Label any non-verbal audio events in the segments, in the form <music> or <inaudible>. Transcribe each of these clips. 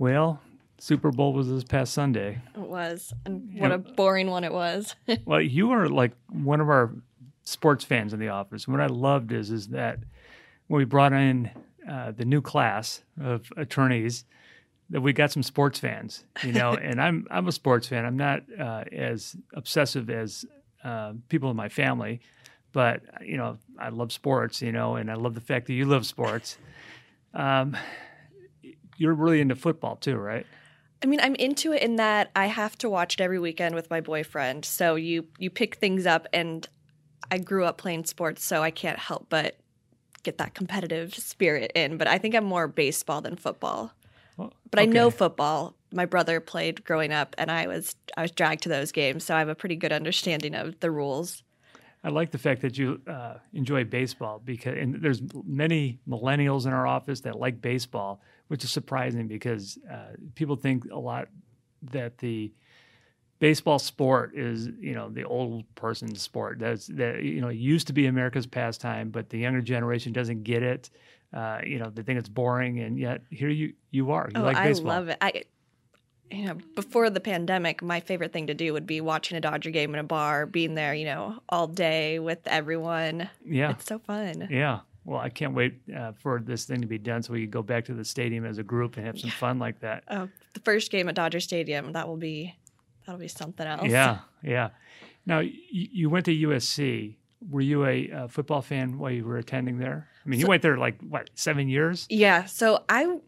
Well, Super Bowl was this past Sunday. It was. And what a boring one it was. <laughs> well, you are like one of our sports fans in the office. What I loved is is that when we brought in uh, the new class of attorneys, that we got some sports fans, you know, <laughs> and I'm I'm a sports fan. I'm not uh, as obsessive as uh, people in my family, but you know, I love sports, you know, and I love the fact that you love sports. Um, you're really into football too, right? I mean, I'm into it in that I have to watch it every weekend with my boyfriend. So you you pick things up, and I grew up playing sports, so I can't help but get that competitive spirit in. But I think I'm more baseball than football. Well, but okay. I know football. My brother played growing up, and I was I was dragged to those games, so I have a pretty good understanding of the rules. I like the fact that you uh, enjoy baseball because, and there's many millennials in our office that like baseball, which is surprising because uh, people think a lot that the baseball sport is you know the old person's sport. That's that you know used to be america's pastime but the younger generation doesn't get it. Uh, you know they think it's boring and yet here you you are. You oh, like baseball. i love it. I you know before the pandemic my favorite thing to do would be watching a dodger game in a bar being there you know all day with everyone. Yeah. It's so fun. Yeah well, I can't wait uh, for this thing to be done so we can go back to the stadium as a group and have some yeah. fun like that. Oh, the first game at Dodger Stadium, that will be that'll be something else. Yeah, yeah. Now, y- you went to USC. Were you a uh, football fan while you were attending there? I mean, so, you went there like what, 7 years? Yeah. So, I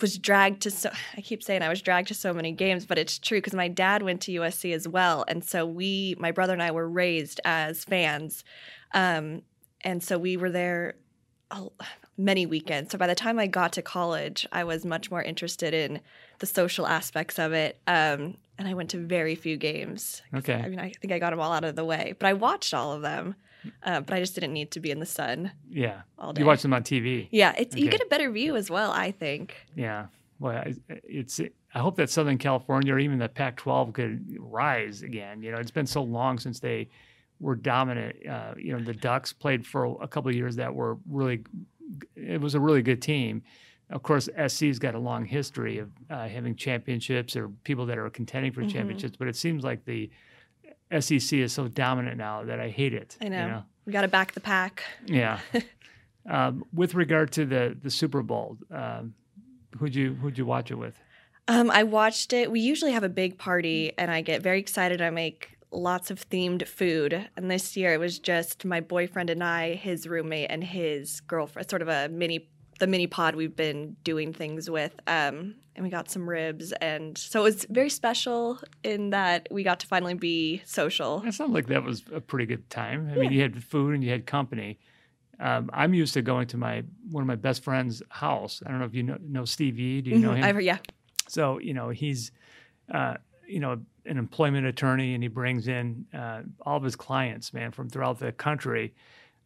was dragged to so I keep saying I was dragged to so many games, but it's true because my dad went to USC as well, and so we, my brother and I, were raised as fans. Um, and so we were there many weekends. So by the time I got to college, I was much more interested in the social aspects of it. Um, and I went to very few games. Okay. I mean, I think I got them all out of the way, but I watched all of them. Uh, but I just didn't need to be in the sun. Yeah. All day. You watch them on TV. Yeah, it's okay. you get a better view as well. I think. Yeah. Well, it's. I hope that Southern California or even the Pac-12 could rise again. You know, it's been so long since they were dominant. Uh, you know, the Ducks played for a couple of years that were really. It was a really good team. Of course, SC's got a long history of uh, having championships or people that are contending for mm-hmm. championships, but it seems like the SEC is so dominant now that I hate it. I know. You know? We got to back the pack. Yeah. <laughs> um, with regard to the the Super Bowl, um, who'd you who'd you watch it with? Um, I watched it. We usually have a big party, and I get very excited. I make lots of themed food. And this year it was just my boyfriend and I, his roommate, and his girlfriend, sort of a mini the mini pod we've been doing things with. Um, and we got some ribs, and so it was very special in that we got to finally be social. It sounds like that was a pretty good time. I yeah. mean, you had food and you had company. Um, I'm used to going to my one of my best friend's house. I don't know if you know, know Steve E. Do you mm-hmm. know him? I've yeah. So you know he's uh, you know an employment attorney and he brings in uh, all of his clients, man, from throughout the country.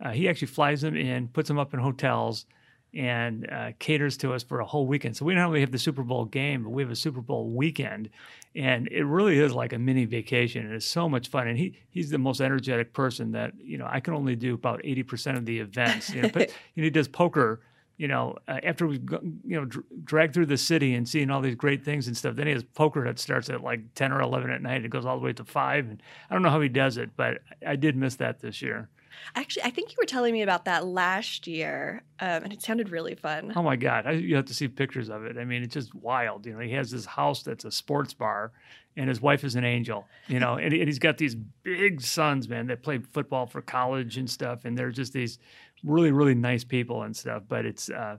Uh, he actually flies them in, puts them up in hotels, and uh, caters to us for a whole weekend. So we not only have the Super Bowl game, but we have a Super Bowl weekend, and it really is like a mini vacation. And it's so much fun. And he he's the most energetic person that you know. I can only do about eighty percent of the events. You know, but <laughs> you know, he does poker you know, uh, after we've you know dr- dragged through the city and seeing all these great things and stuff, then he has poker that starts at like ten or eleven at night. It goes all the way to five, and I don't know how he does it, but I did miss that this year. Actually, I think you were telling me about that last year, um, and it sounded really fun. Oh my god, I, you have to see pictures of it. I mean, it's just wild. You know, he has this house that's a sports bar, and his wife is an angel. You know, and, and he's got these big sons, man, that play football for college and stuff, and they're just these really really nice people and stuff. But it's uh,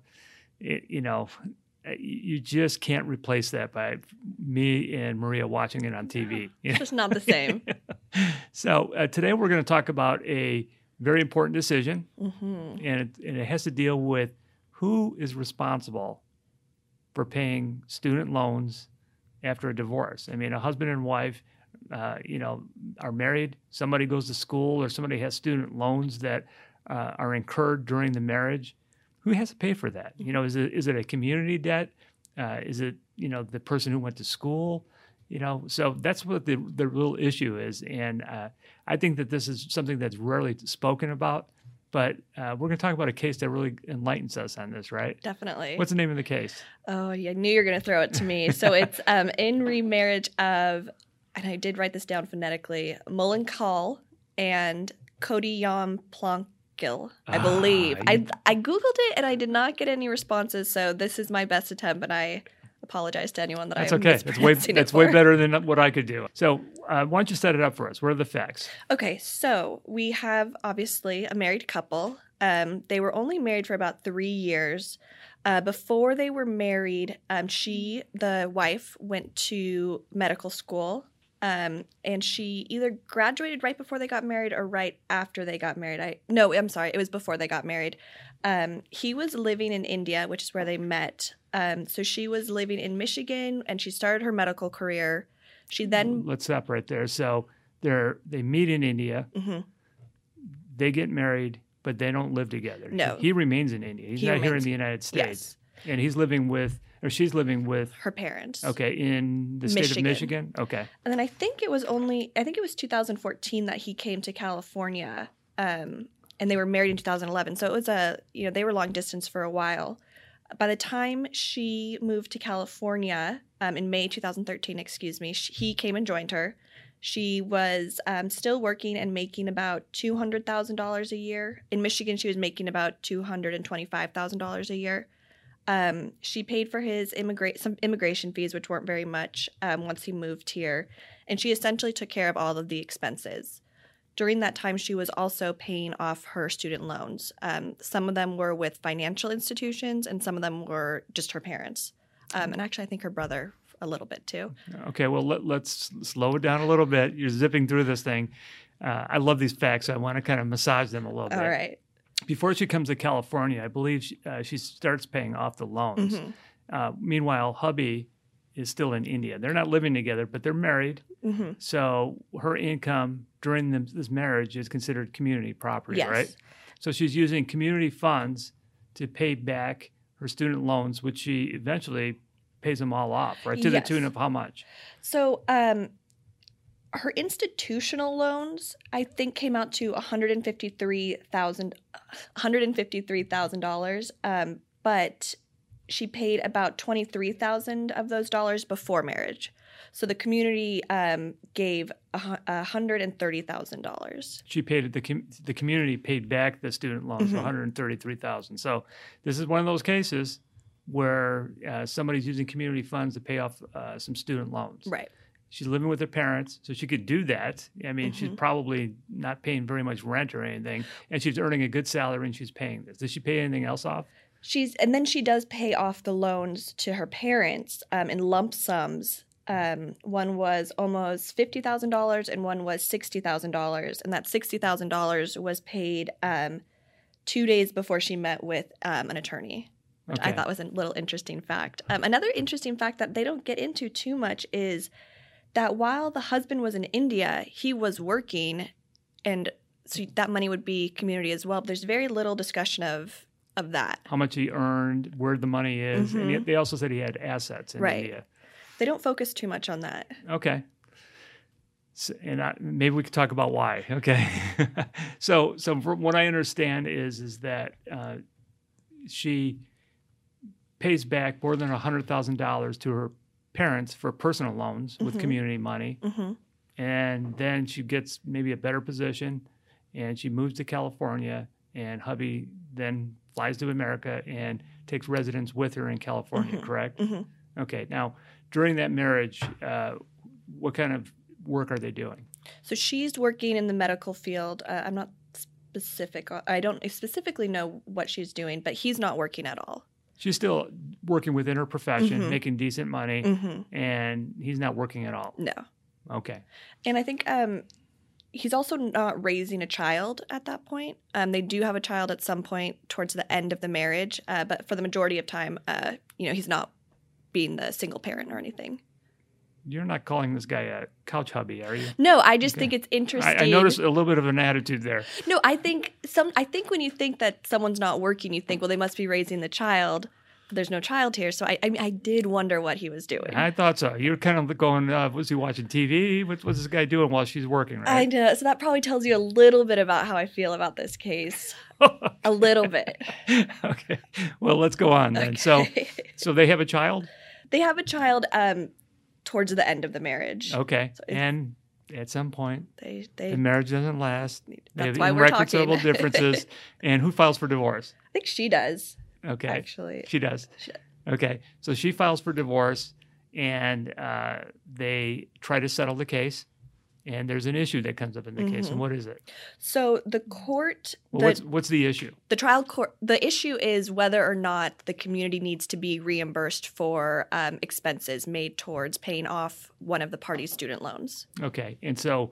it, you know uh, you just can't replace that by me and Maria watching it on TV. It's just not the same. <laughs> so uh, today we're going to talk about a very important decision, mm-hmm. and, it, and it has to deal with who is responsible for paying student loans after a divorce. I mean, a husband and wife, uh, you know, are married. Somebody goes to school, or somebody has student loans that uh, are incurred during the marriage, who has to pay for that? You know, is it is it a community debt? Uh, is it you know the person who went to school? You know, so that's what the the real issue is, and uh, I think that this is something that's rarely spoken about. But uh, we're going to talk about a case that really enlightens us on this, right? Definitely. What's the name of the case? Oh, yeah, I knew you were going to throw it to me. So <laughs> it's um, in remarriage of, and I did write this down phonetically, Mullonkal and Cody Yam Plonkill, I Ah, believe. I, you- I Googled it and I did not get any responses. So this is my best attempt, and I apologize to anyone that That's I'm okay. That's way mispronouncing it that's way better than what I could do. So uh, why don't you set it up for us? What are the facts? Okay, so we have obviously a married couple. Um, they were only married for about three years. Uh, before they were married, um, she, the wife, went to medical school. Um, and she either graduated right before they got married or right after they got married. I no, I'm sorry, it was before they got married. Um, he was living in India, which is where they met. Um, so she was living in Michigan, and she started her medical career. She then, Let's stop right there. So they're they meet in India. Mhm. They get married, but they don't live together. No. he remains in India. He's He not here in the United States, yes, and he's living with or she's living with. her parents. Okay, in the state of Michigan. Michigan. Okay, And then I think it was only I think it was 2014 that he came to California, um, and they were married in 2011. So it was a you know they were long distance for a while. By the time she moved to California um, in May 2013, excuse me, sh he came and joined her. She was um, still working and making about two hundred thousand dollars a year. In Michigan, she was making about two hundred and twenty-five thousand dollars a year. Um, she paid for his immigrate some immigration fees, which weren't very much um, once he moved here, and she essentially took care of all of the expenses. During that time, she was also paying off her student loans. Um, some of them were with financial institutions, and some of them were just her parents. Um, and actually, I think her brother a little bit too. okay. Well, let, let's slow it down a little bit. You're zipping through this thing. Uh, I love these facts. So I want to kind of massage them a little bit. All right. Before she comes to California, I believe she, uh, she starts paying off the loans. Mhm. Uh, meanwhile, hubby is still in India. They're not living together, but they're married. hmm So her income during the, this marriage is considered community property, Yes. right? So she's using community funds to pay back her student loans, which she eventually pays them all off, right? To the tune of how much? So, um, her institutional loans, I think, came out to one hundred and fifty-three thousand, one hundred and fifty-three thousand dollars. Um, but she paid about twenty-three thousand of those dollars before marriage. So the community um, gave a hundred and thirty thousand dollars. She paid the com- the community paid back the student loans, Mhm. thirty three thousand. So this is one of those cases where uh, somebody's using community funds to pay off uh, some student loans. Right. She's living with her parents, so she could do that. I mean, she's Mhm. probably not paying very much rent or anything, and she's earning a good salary and she's paying this. Does she pay anything else off? She's and then she does pay off the loans to her parents um, in lump sums. Um, one was almost fifty thousand dollars, and one was sixty thousand dollars. And that sixty thousand dollars was paid um, two days before she met with um, an attorney, which I thought was a little interesting fact. Um, another interesting fact that they don't get into too much is that while the husband was in India, he was working, and so that money would be community as well. But there's very little discussion of of that. How much he earned, where the money is, and Mhm. yet they also said he had assets in Right. India. They don't focus too much on that. Okay. So, and I, maybe we could talk about why. <laughs> Okay. so, so from what I understand is is that uh, she pays back more than hundred thousand dollars to her parents for personal loans with Mhm. community money, hmm and then she gets maybe a better position, and she moves to California, and hubby then flies to America and takes residence with her in California. Mhm. Correct. hmm Okay. Now, during that marriage, uh, what kind of work are they doing? So she's working in the medical field. Uh, I'm not specific. I don't specifically know what she's doing, but he's not working at all. She's still working within her profession, Mhm. making decent money, hmm and he's not working at all. No. Okay. And I think um, he's also not raising a child at that point. Um, they do have a child at some point towards the end of the marriage, uh, but for the majority of time, uh, you know, he's not being the single parent or anything. You're not calling this guy a couch hubby, are you? No, I just Okay. think it's interesting. I, I noticed a little bit of an attitude there. No, I think some. I think when you think that someone's not working, you think, well, they must be raising the child. There's no child here. So I, I mean, I did wonder what he was doing. I thought so. You're kind of going, uh, was he watching TV? What, what's this guy doing while she's working, right? I know. So that probably tells you a little bit about how I feel about this case. a little <laughs> bit. okay. Well, let's go on then. So, Okay. so they have a child. they have a child um, towards the end of the marriage. Okay. So and at some point, They, they, the marriage doesn't last. They that's have why we're irreconcilable differences. and who files for divorce? I think she does, Okay. actually. She does. She- Okay. So she files for divorce and uh, they try to settle the case. And there's an issue that comes up in the case. Mhm. And what is it? So the court, Well, the, what's, what's the issue? the trial court, the issue is whether or not the community needs to be reimbursed for um, expenses made towards paying off one of the party's student loans. Okay. And so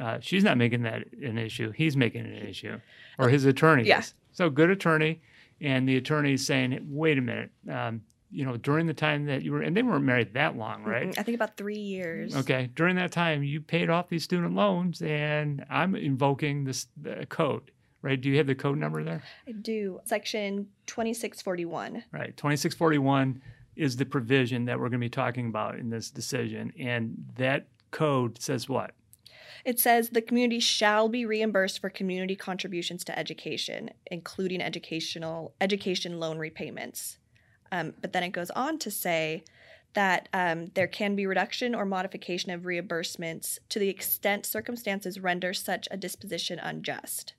uh, she's not making that an issue. He's making it an issue, or his attorney Yeah. is. So good attorney. And the attorney is saying, wait a minute. Um, you know, during the time that you were, and they weren't married that long, right? I think about three years. Okay. During that time, you paid off these student loans, and I'm invoking this code, right? Do you have the code number there? I do. Section 2641. Right. 2641 is the provision that we're going to be talking about in this decision. And that code says what? It says the community shall be reimbursed for community contributions to education, including educational education loan repayments. Um, but then it goes on to say that um, there can be reduction or modification of reimbursements to the extent circumstances render such a disposition unjust.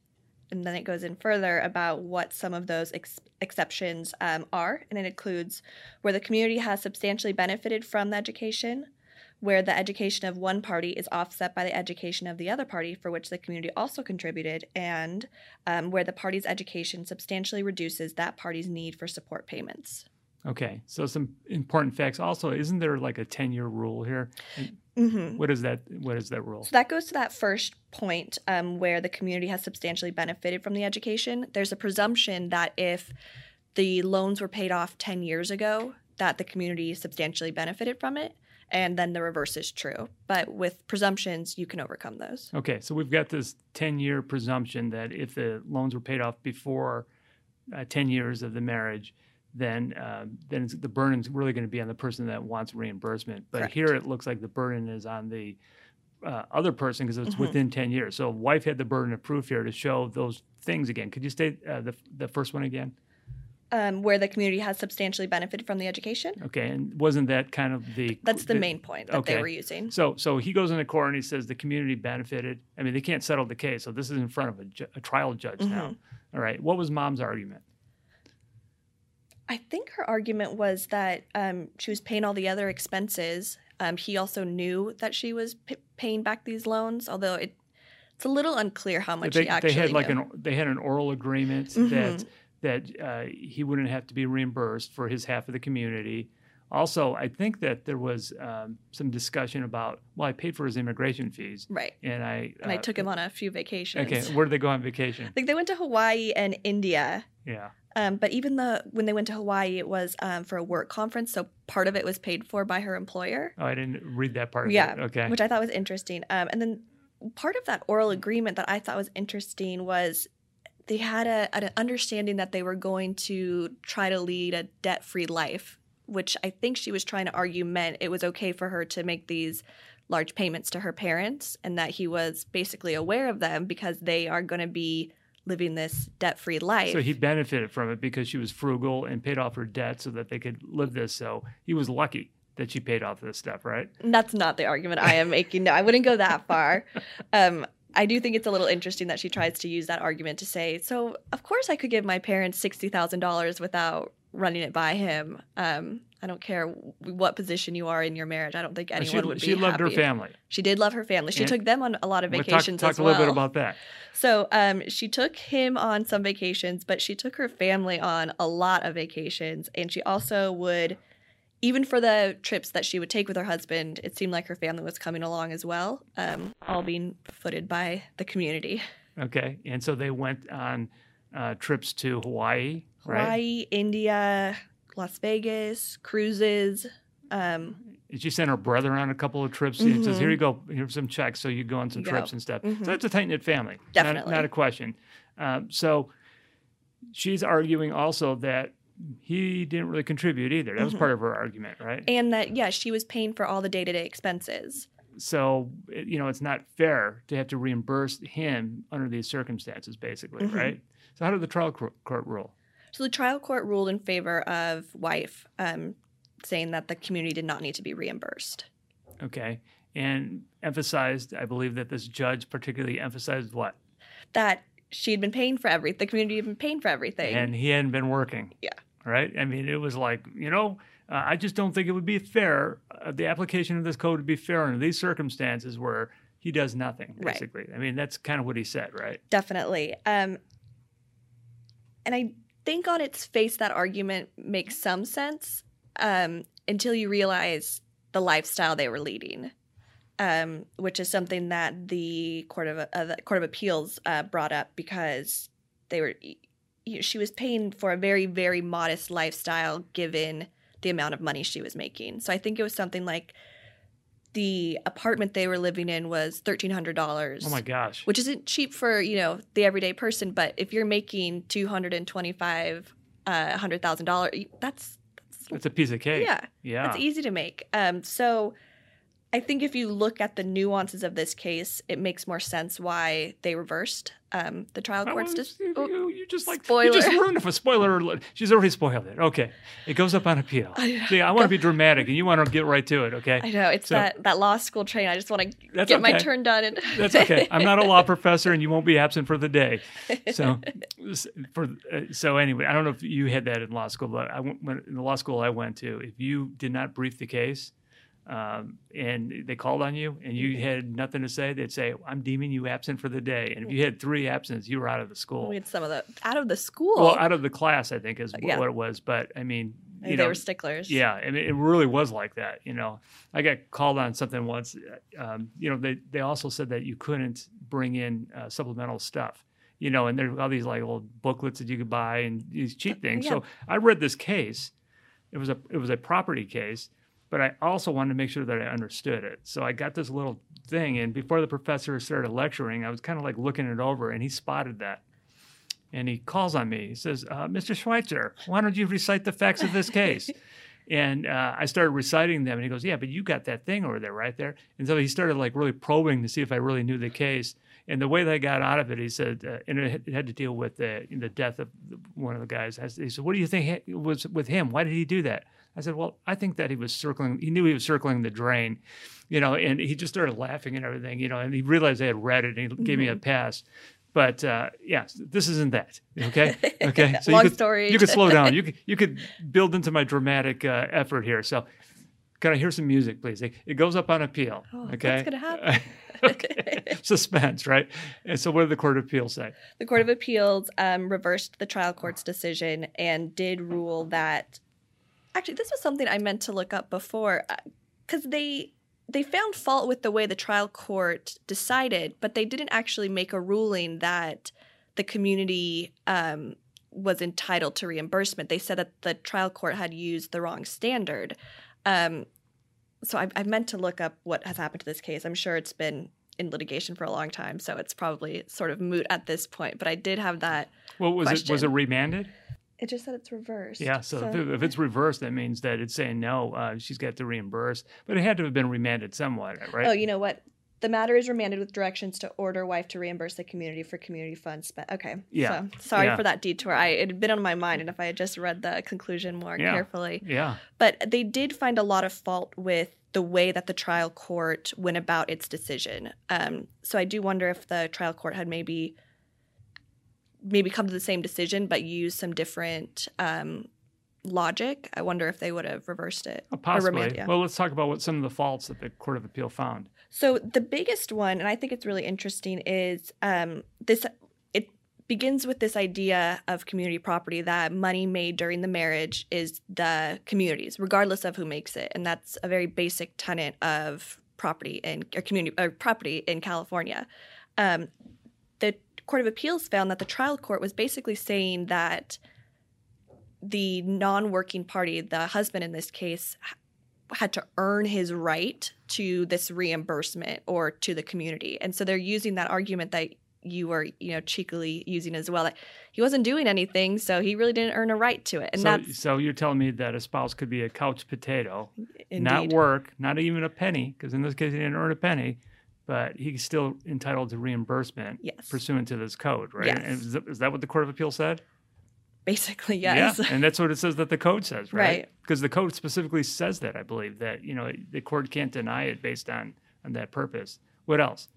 And then it goes in further about what some of those ex- exceptions um, are, and it includes where the community has substantially benefited from the education, where the education of one party is offset by the education of the other party for which the community also contributed, and um, where the party's education substantially reduces that party's need for support payments. Okay. So some important facts. Also, isn't there like a 10 year rule here? Mm-hmm. What is that? What is that rule? So that goes to that first point um, where the community has substantially benefited from the education. There's a presumption that if the loans were paid off 10 years ago, that the community substantially benefited from it. And then the reverse is true. But with presumptions, you can overcome those. Okay. So we've got this 10 year presumption that if the loans were paid off before uh, 10 years of the marriage, then uh, then it's, the burden's really going to be on the person that wants reimbursement. But Correct. here it looks like the burden is on the uh, other person because it's Mhm. within 10 years. So wife had the burden of proof here to show those things again. Could you state uh, the the first one again? Um, where the community has substantially benefited from the education. Okay, and wasn't that kind of the That's the main point that okay. they were using. So, so he goes into court and he says the community benefited. I mean, they can't settle the case, so this is in front of a, ju- a trial judge now. Mm-hmm. All right, what was mom's argument? I think her argument was that um, she was paying all the other expenses. Um, he also knew that she was p- paying back these loans, although it, it's a little unclear how much they, he actually they had like knew. an they had an oral agreement Mhm. that that uh, he wouldn't have to be reimbursed for his half of the community. Also, I think that there was um, some discussion about well, I paid for his immigration fees, right. and I And I uh, took him on a few vacations. Okay, where did they go on vacation? Like they went to Hawaii and India. Yeah. Um, but even the when they went to Hawaii, it was um, for a work conference, so part of it was paid for by her employer. Oh, I didn't read that part. Yeah. Okay. which I thought was interesting. Um, and then part of that oral agreement that I thought was interesting was they had a, an understanding that they were going to try to lead a debt free life, which I think she was trying to argue meant it was okay for her to make these large payments to her parents and that he was basically aware of them because they are going to be living this debt free life. So he benefited from it because she was frugal and paid off her debt so that they could live this. So he was lucky that she paid off this stuff, right? That's not the argument I am making. No, I wouldn't go that far. <laughs> Um, I do think it's a little interesting that she tries to use that argument to say, so of course I could give my parents $60,000 without running it by him. Um, I don't care what position you are in your marriage. I don't think anyone she would be she loved her family. She did love her family. She And- took them on a lot of We'll talk, vacations talk as a little bit about that. So um, she took him on some vacations, but she took her family on a lot of vacations. And she also would, even for the trips that she would take with her husband, it seemed like her family was coming along as well, um, all being footed by the community. Okay, and so they went on uh, trips to Hawaii, right? Hawaii, India, Las Vegas, cruises. Um, she sent her brother on a couple of trips. She says, Mhm. "Here you go. Here's some checks, so you go on some You go. trips and stuff." Mhm. So that's a tight knit family. Not- Definitely. not, a question. Um, so she's arguing also that he didn't really contribute either. That was Mhm. part of her argument, right? And that, yeah, she was paying for all the day to day expenses. so you know it's not fair to have to reimburse him under these circumstances basically Mhm. right so how did the trial court, court rule So the trial court ruled in favor of wife, um, saying that the community did not need to be reimbursed. okay and emphasized i believe that this judge particularly emphasized what That she had been paying for everything, the community had been paying for everything. and he hadn't been working Yeah. Right i mean it was like you know uh, i just don't think it would be fair uh, the application of this code would be fair under these circumstances where he does nothing Right. basically i mean that's kind of what he said right Definitely. Um, and I think on its face, that argument makes some sense um, until you realize the lifestyle they were leading, um, which is something that the court of uh, the court of appeals uh, brought up because they were she was paying for a very very modest lifestyle given the amount of money she was making. So I think it was something like the apartment they were living in was thirteen hundred dollars. Oh my gosh. Which isn't cheap for you know the everyday person but if you're making 225 uh hundred thousand dollars that's that's a piece of cake. Yeah. Yeah. it's easy to make. Um so i think if you look at the nuances of this case it makes more sense why they reversed um the trial court's just oh, you, you just like spoiler. you just ruined it for spoiler alert. She's already spoiled it. Okay, it goes up on appeal. I- See, I want to be dramatic, and you want to get right to it. Okay, i know it's So- that that law school train i just want to get my turn done and That's okay. <laughs> I'm not a law professor, and you won't be absent for the day. So, for uh, so anyway, I don't know if you had that in law school, but I went in the law school I went to. If you did not brief the case, um, and they called on you, and you had nothing to say, they'd say, "I'm deeming you absent for the day." And if you had three absences, you were out of the school. we had some of the out of the school Well, out of the class, I think is Yeah. what it was. But I mean, you they know, were sticklers yeah, and it, it really was like that. You know, I got called on something once. Um, you know, they they also said that you couldn't bring in uh, supplemental stuff. You know, and there's all these like little booklets that you could buy and these cheap things. yeah. So I read this case. It was a it was a property case, but I also wanted to make sure that I understood it. So I got this little thing, and before the professor started lecturing, I was kind of like looking it over, and he spotted that. And he calls on me. He says, uh, Mr. Schweitzer, why don't you recite the facts of this case? <laughs> and uh, I started reciting them. And he goes, Yeah, but you got that thing over there, right there. And so he started like really probing to see if I really knew the case. And the way that I got out of it, he said, uh, and it had- to deal with the, the death of one of the guys. Said, he said, What do you think was with him? Why did he do that? I said, Well, I think that he was circling, he knew he was circling the drain, you know, and he just started laughing and everything, you know, and he realized I had read it and he gave me a pass. But uh, yeah, this isn't that. Okay. <laughs> Okay. So Long you could, story. You could slow down. <laughs> You could, you could build into my dramatic uh, effort here. So, can I hear some music, please? It, goes up on appeal. Oh, what's gonna <laughs> happen? okay. Suspense, right? And so, what did the Court of Appeal say? The Court of Appeals um, reversed the trial court's decision and did rule that. Actually, this was something I meant to look up before, because they they found fault with the way the trial court decided, but they didn't actually make a ruling that the community um, was entitled to reimbursement. They said that the trial court had used the wrong standard. Um, so I, I meant to look up what has happened to this case. I'm sure it's been in litigation for a long time, so it's probably sort of moot at this point. But I did have that. Well, was it was it remanded? It just said it's reversed. Yeah. So, If, it, if it's reversed, that means that it's saying no. Uh, she's got to reimburse, but it had to have been remanded somewhat, right? Oh, you know what? The matter is remanded with directions to order wife to reimburse the community for community funds spent. Okay. Yeah. So sorry Yeah. for that detour. I it had been on my mind, and if I had just read the conclusion more Yeah. carefully, yeah. but they did find a lot of fault with the way that the trial court went about its decision. Um, so I do wonder if the trial court had maybe maybe come to the same decision but use some different um, logic. I wonder if they would have reversed it. Uh, Possibly. yeah. Well, let's talk about what some of the faults that the Court of Appeal found. So the biggest one, and I think it's really interesting, is um, this. It begins with this idea of community property that money made during the marriage is the community's, regardless of who makes it, and that's a very basic tenet of property in or community or property in California. Um, the Court of Appeals found that the trial court was basically saying that the non-working party, the husband in this case, had to earn his right to this reimbursement or to the community. And so they're using that argument that you were you know cheekily using as well. Like, he wasn't doing anything, so he really didn't earn a right to it. And so, that's so you're telling me that a spouse could be a couch potato, indeed. not work, not even a penny, because in this case he didn't earn a penny, but he's still entitled to reimbursement Yes. pursuant to this code, right? Yes. And is, that, is that what the Court of Appeal said? basically yes. Yeah, <laughs> and that's what it says that the code says, right? Right. Because the code specifically says that, I believe, that you know the court can't deny it based on on that purpose. What else?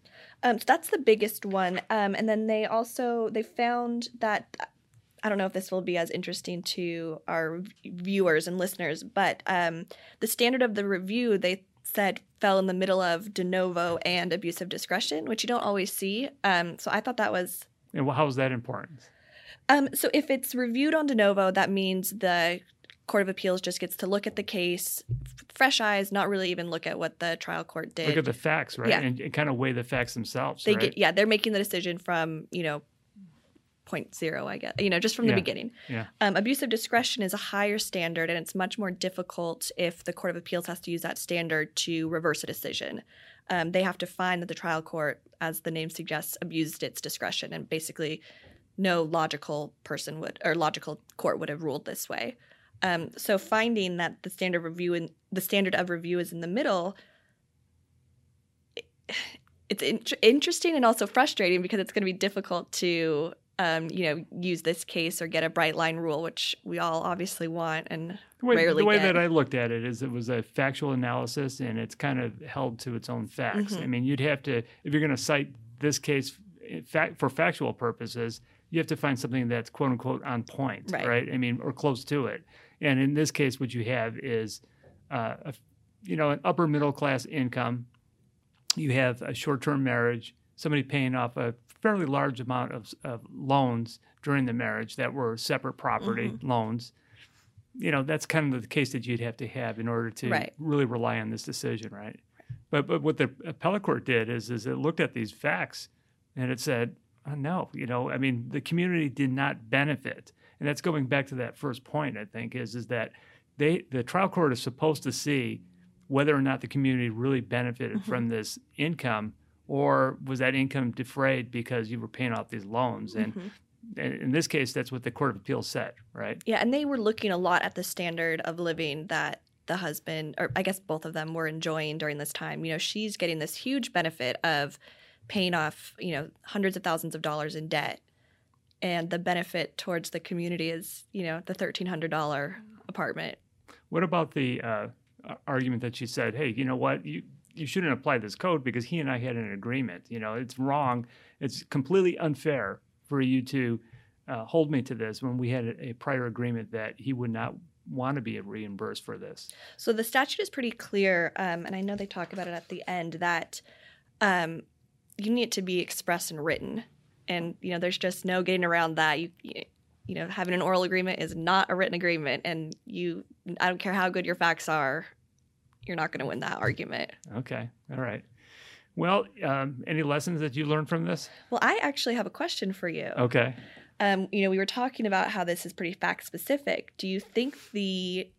Um, so that's the biggest one. Um, and then they also they found that I don't know if this will be as interesting to our viewers and listeners, but um, the standard of the review they said fell in the middle of de novo and abuse of discretion, which you don't always see. Um, so I thought that was And how is that important? um, so if it's reviewed on de novo, that means the Court of Appeals just gets to look at the case, fresh eyes, not really even look at what the trial court did. Look at the facts, right? Yeah. And, and kind of weigh the facts themselves, they right? get yeah they're making the decision from you know point zero i guess you know just from the Yeah. beginning Yeah. um, abuse of discretion is a higher standard and it's much more difficult if the court of appeals has to use that standard to reverse a decision um, they have to find that the trial court as the name suggests abused its discretion and basically no logical person would or logical court would have ruled this way um, so finding that the standard review and the standard of review is in the middle <sighs> it's in- interesting and also frustrating because it's going to be difficult to um, you know use this case or get a bright line rule which we all obviously want and The way, rarely the way get. that I looked at it is it was a factual analysis and it's kind of held to its own facts. Mhm. I mean, you'd have to, if you're going to cite this case fact, for factual purposes, you have to find something that's quote unquote on point, Right. right? I mean, or close to it. And in this case, what you have is, uh, a, you know, an upper middle class income. You have a short term marriage, somebody paying off a fairly large amount of, of loans during the marriage that were separate property Mm-hmm. loans you know that's kind of the case that you'd have to have in order to Right. really rely on this decision, right? But but what the appellate court did is is it looked at these facts and it said, oh, no, you know, I mean, the community did not benefit, and that's going back to that first point. I think is is that they the trial court is supposed to see whether or not the community really benefited Mm-hmm. from this income. Or was that income defrayed because you were paying off these loans? And Mhm. in this case, that's what the Court of Appeals said, right? yeah and they were looking a lot at the standard of living that the husband or i guess both of them were enjoying during this time you know she's getting this huge benefit of paying off you know hundreds of thousands of dollars in debt and the benefit towards the community is you know the $1300 apartment What about the uh, argument that she said, "Hey, you know what? You you shouldn't apply this code because he and I had an agreement. You know, it's wrong. It's completely unfair for you to uh, hold me to this when we had a, prior agreement that he would not want to be reimbursed for this." So the statute is pretty clear, um, and I know they talk about it at the end that um, you need it to be expressed and written, and you know there's just no getting around that. You you know having an oral agreement is not a written agreement, and you I don't care how good your facts are, you're not going to win that argument. Okay, all right. Well, um, any lessons that you learned from this? Well, I actually have a question for you. Okay. Um, you know, we were talking about how this is pretty fact specific. Do you think the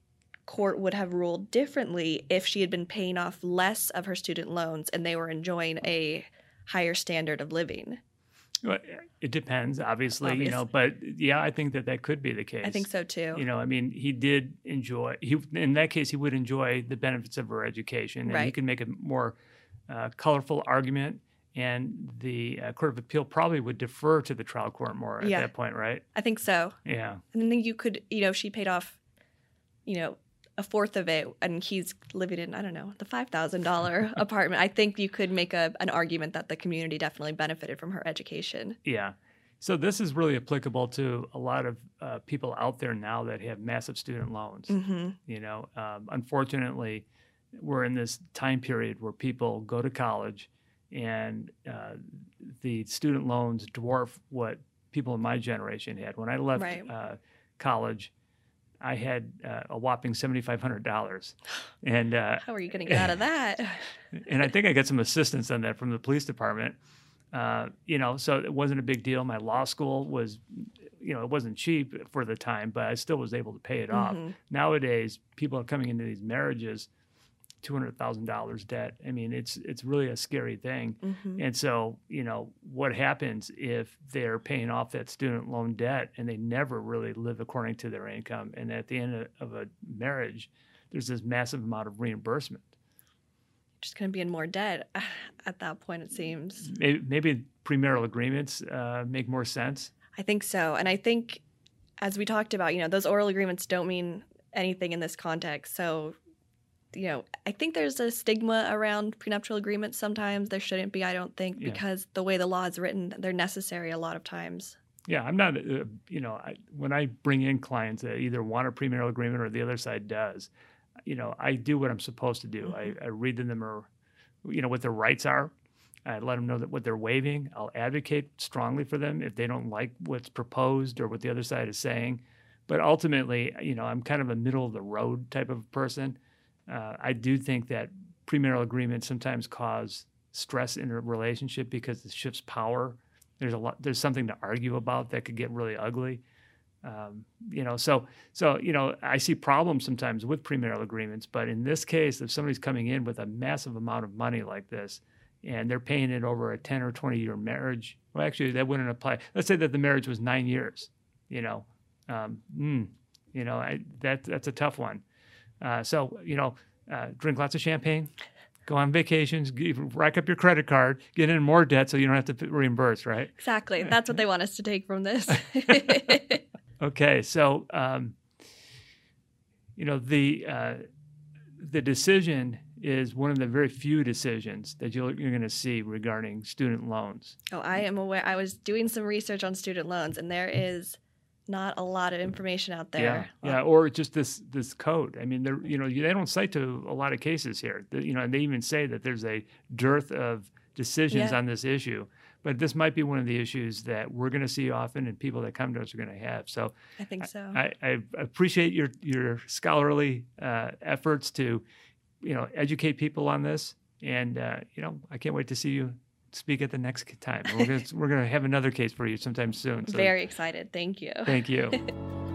court would have ruled differently if she had been paying off less of her student loans and they were enjoying a higher standard of living? It depends, obviously, you know, but yeah, I think that that could be the case. I think so too. You know, I mean, he did enjoy. He in that case, he would enjoy the benefits of her education, and he Right. could make a more uh, colorful argument. And the uh, court of appeal probably would defer to the trial court more at Yeah. that point, right? I think so. Yeah, And then you could, you know, she paid off, you know, a fourth of it, and he's living in, I don't know, the five thousand dollar <laughs> apartment. I think you could make a an argument that the community definitely benefited from her education. yeah. So this is really applicable to a lot of uh, people out there now that have massive student loans. Mm-hmm. You know, um, unfortunately, we're in this time period where people go to college, and uh, the student loans dwarf what people in my generation had. When I left Right. uh, college, I had uh, a whopping seventy five hundred dollars, and uh, How are you going to get out of that? <laughs> and I think I got some assistance on that from the police department. Uh, you know, so it wasn't a big deal. My law school was, you know, it wasn't cheap for the time, but I still was able to pay it off. Mhm. Nowadays, people are coming into these marriages two hundred thousand dollars debt. I mean, it's it's really a scary thing. Mhm. And so, you know, what happens if they're paying off that student loan debt and they never really live according to their income? And at the end of, of a marriage, there's this massive amount of reimbursement. Just going to be in more debt <sighs> at that point, it seems. Maybe, maybe premarital agreements uh, make more sense. I think so. And I think, as we talked about, you know, those oral agreements don't mean anything in this context. So, you know, I think there's a stigma around prenuptial agreements sometimes. There shouldn't be, I don't think, Yeah. because the way the law is written, they're necessary a lot of times. Yeah, I'm not, uh, you know, I, when I bring in clients that either want a premarital agreement or the other side does, you know, I do what I'm supposed to do. I, I read them, or, you know, what their rights are. I let them know that what they're waiving. I'll advocate strongly for them if they don't like what's proposed or what the other side is saying. But ultimately, you know, I'm kind of a middle of the road type of person. Uh, I do think that premarital agreements sometimes cause stress in a relationship because it shifts power. There's a lot. There's something to argue about that could get really ugly. Um, you know, so so you know, I see problems sometimes with premarital agreements. But in this case, if somebody's coming in with a massive amount of money like this, and they're paying it over a 10 or 20 year marriage, well, actually, that wouldn't apply. Let's say that the marriage was nine years. You know, um, mm, you know, I, that that's a tough one. Uh, so you know, uh, drink lots of champagne, go on vacations, give, rack up your credit card, get in more debt so you don't have to reimburse, right? Exactly. That's what they want us to take from this. <laughs> Okay, so um, you know the uh, the decision is one of the very few decisions that you'll, you're going to see regarding student loans. oh, I am aware. I was doing some research on student loans, and there is not a lot of information out there. Yeah, yeah, or just this this code. I mean, you know they don't cite to a lot of cases here. You know, and they even say that there's a dearth of decisions Yeah. on this issue. But this might be one of the issues that we're going to see often, and people that come to us are going to have. So I think so. I, I appreciate your your scholarly uh, efforts to, you know, educate people on this, and uh, you know, I can't wait to see you speak at the next time. We're gonna <laughs> we're gonna have another case for you sometime soon. So Very excited. Thank you. thank you. <laughs>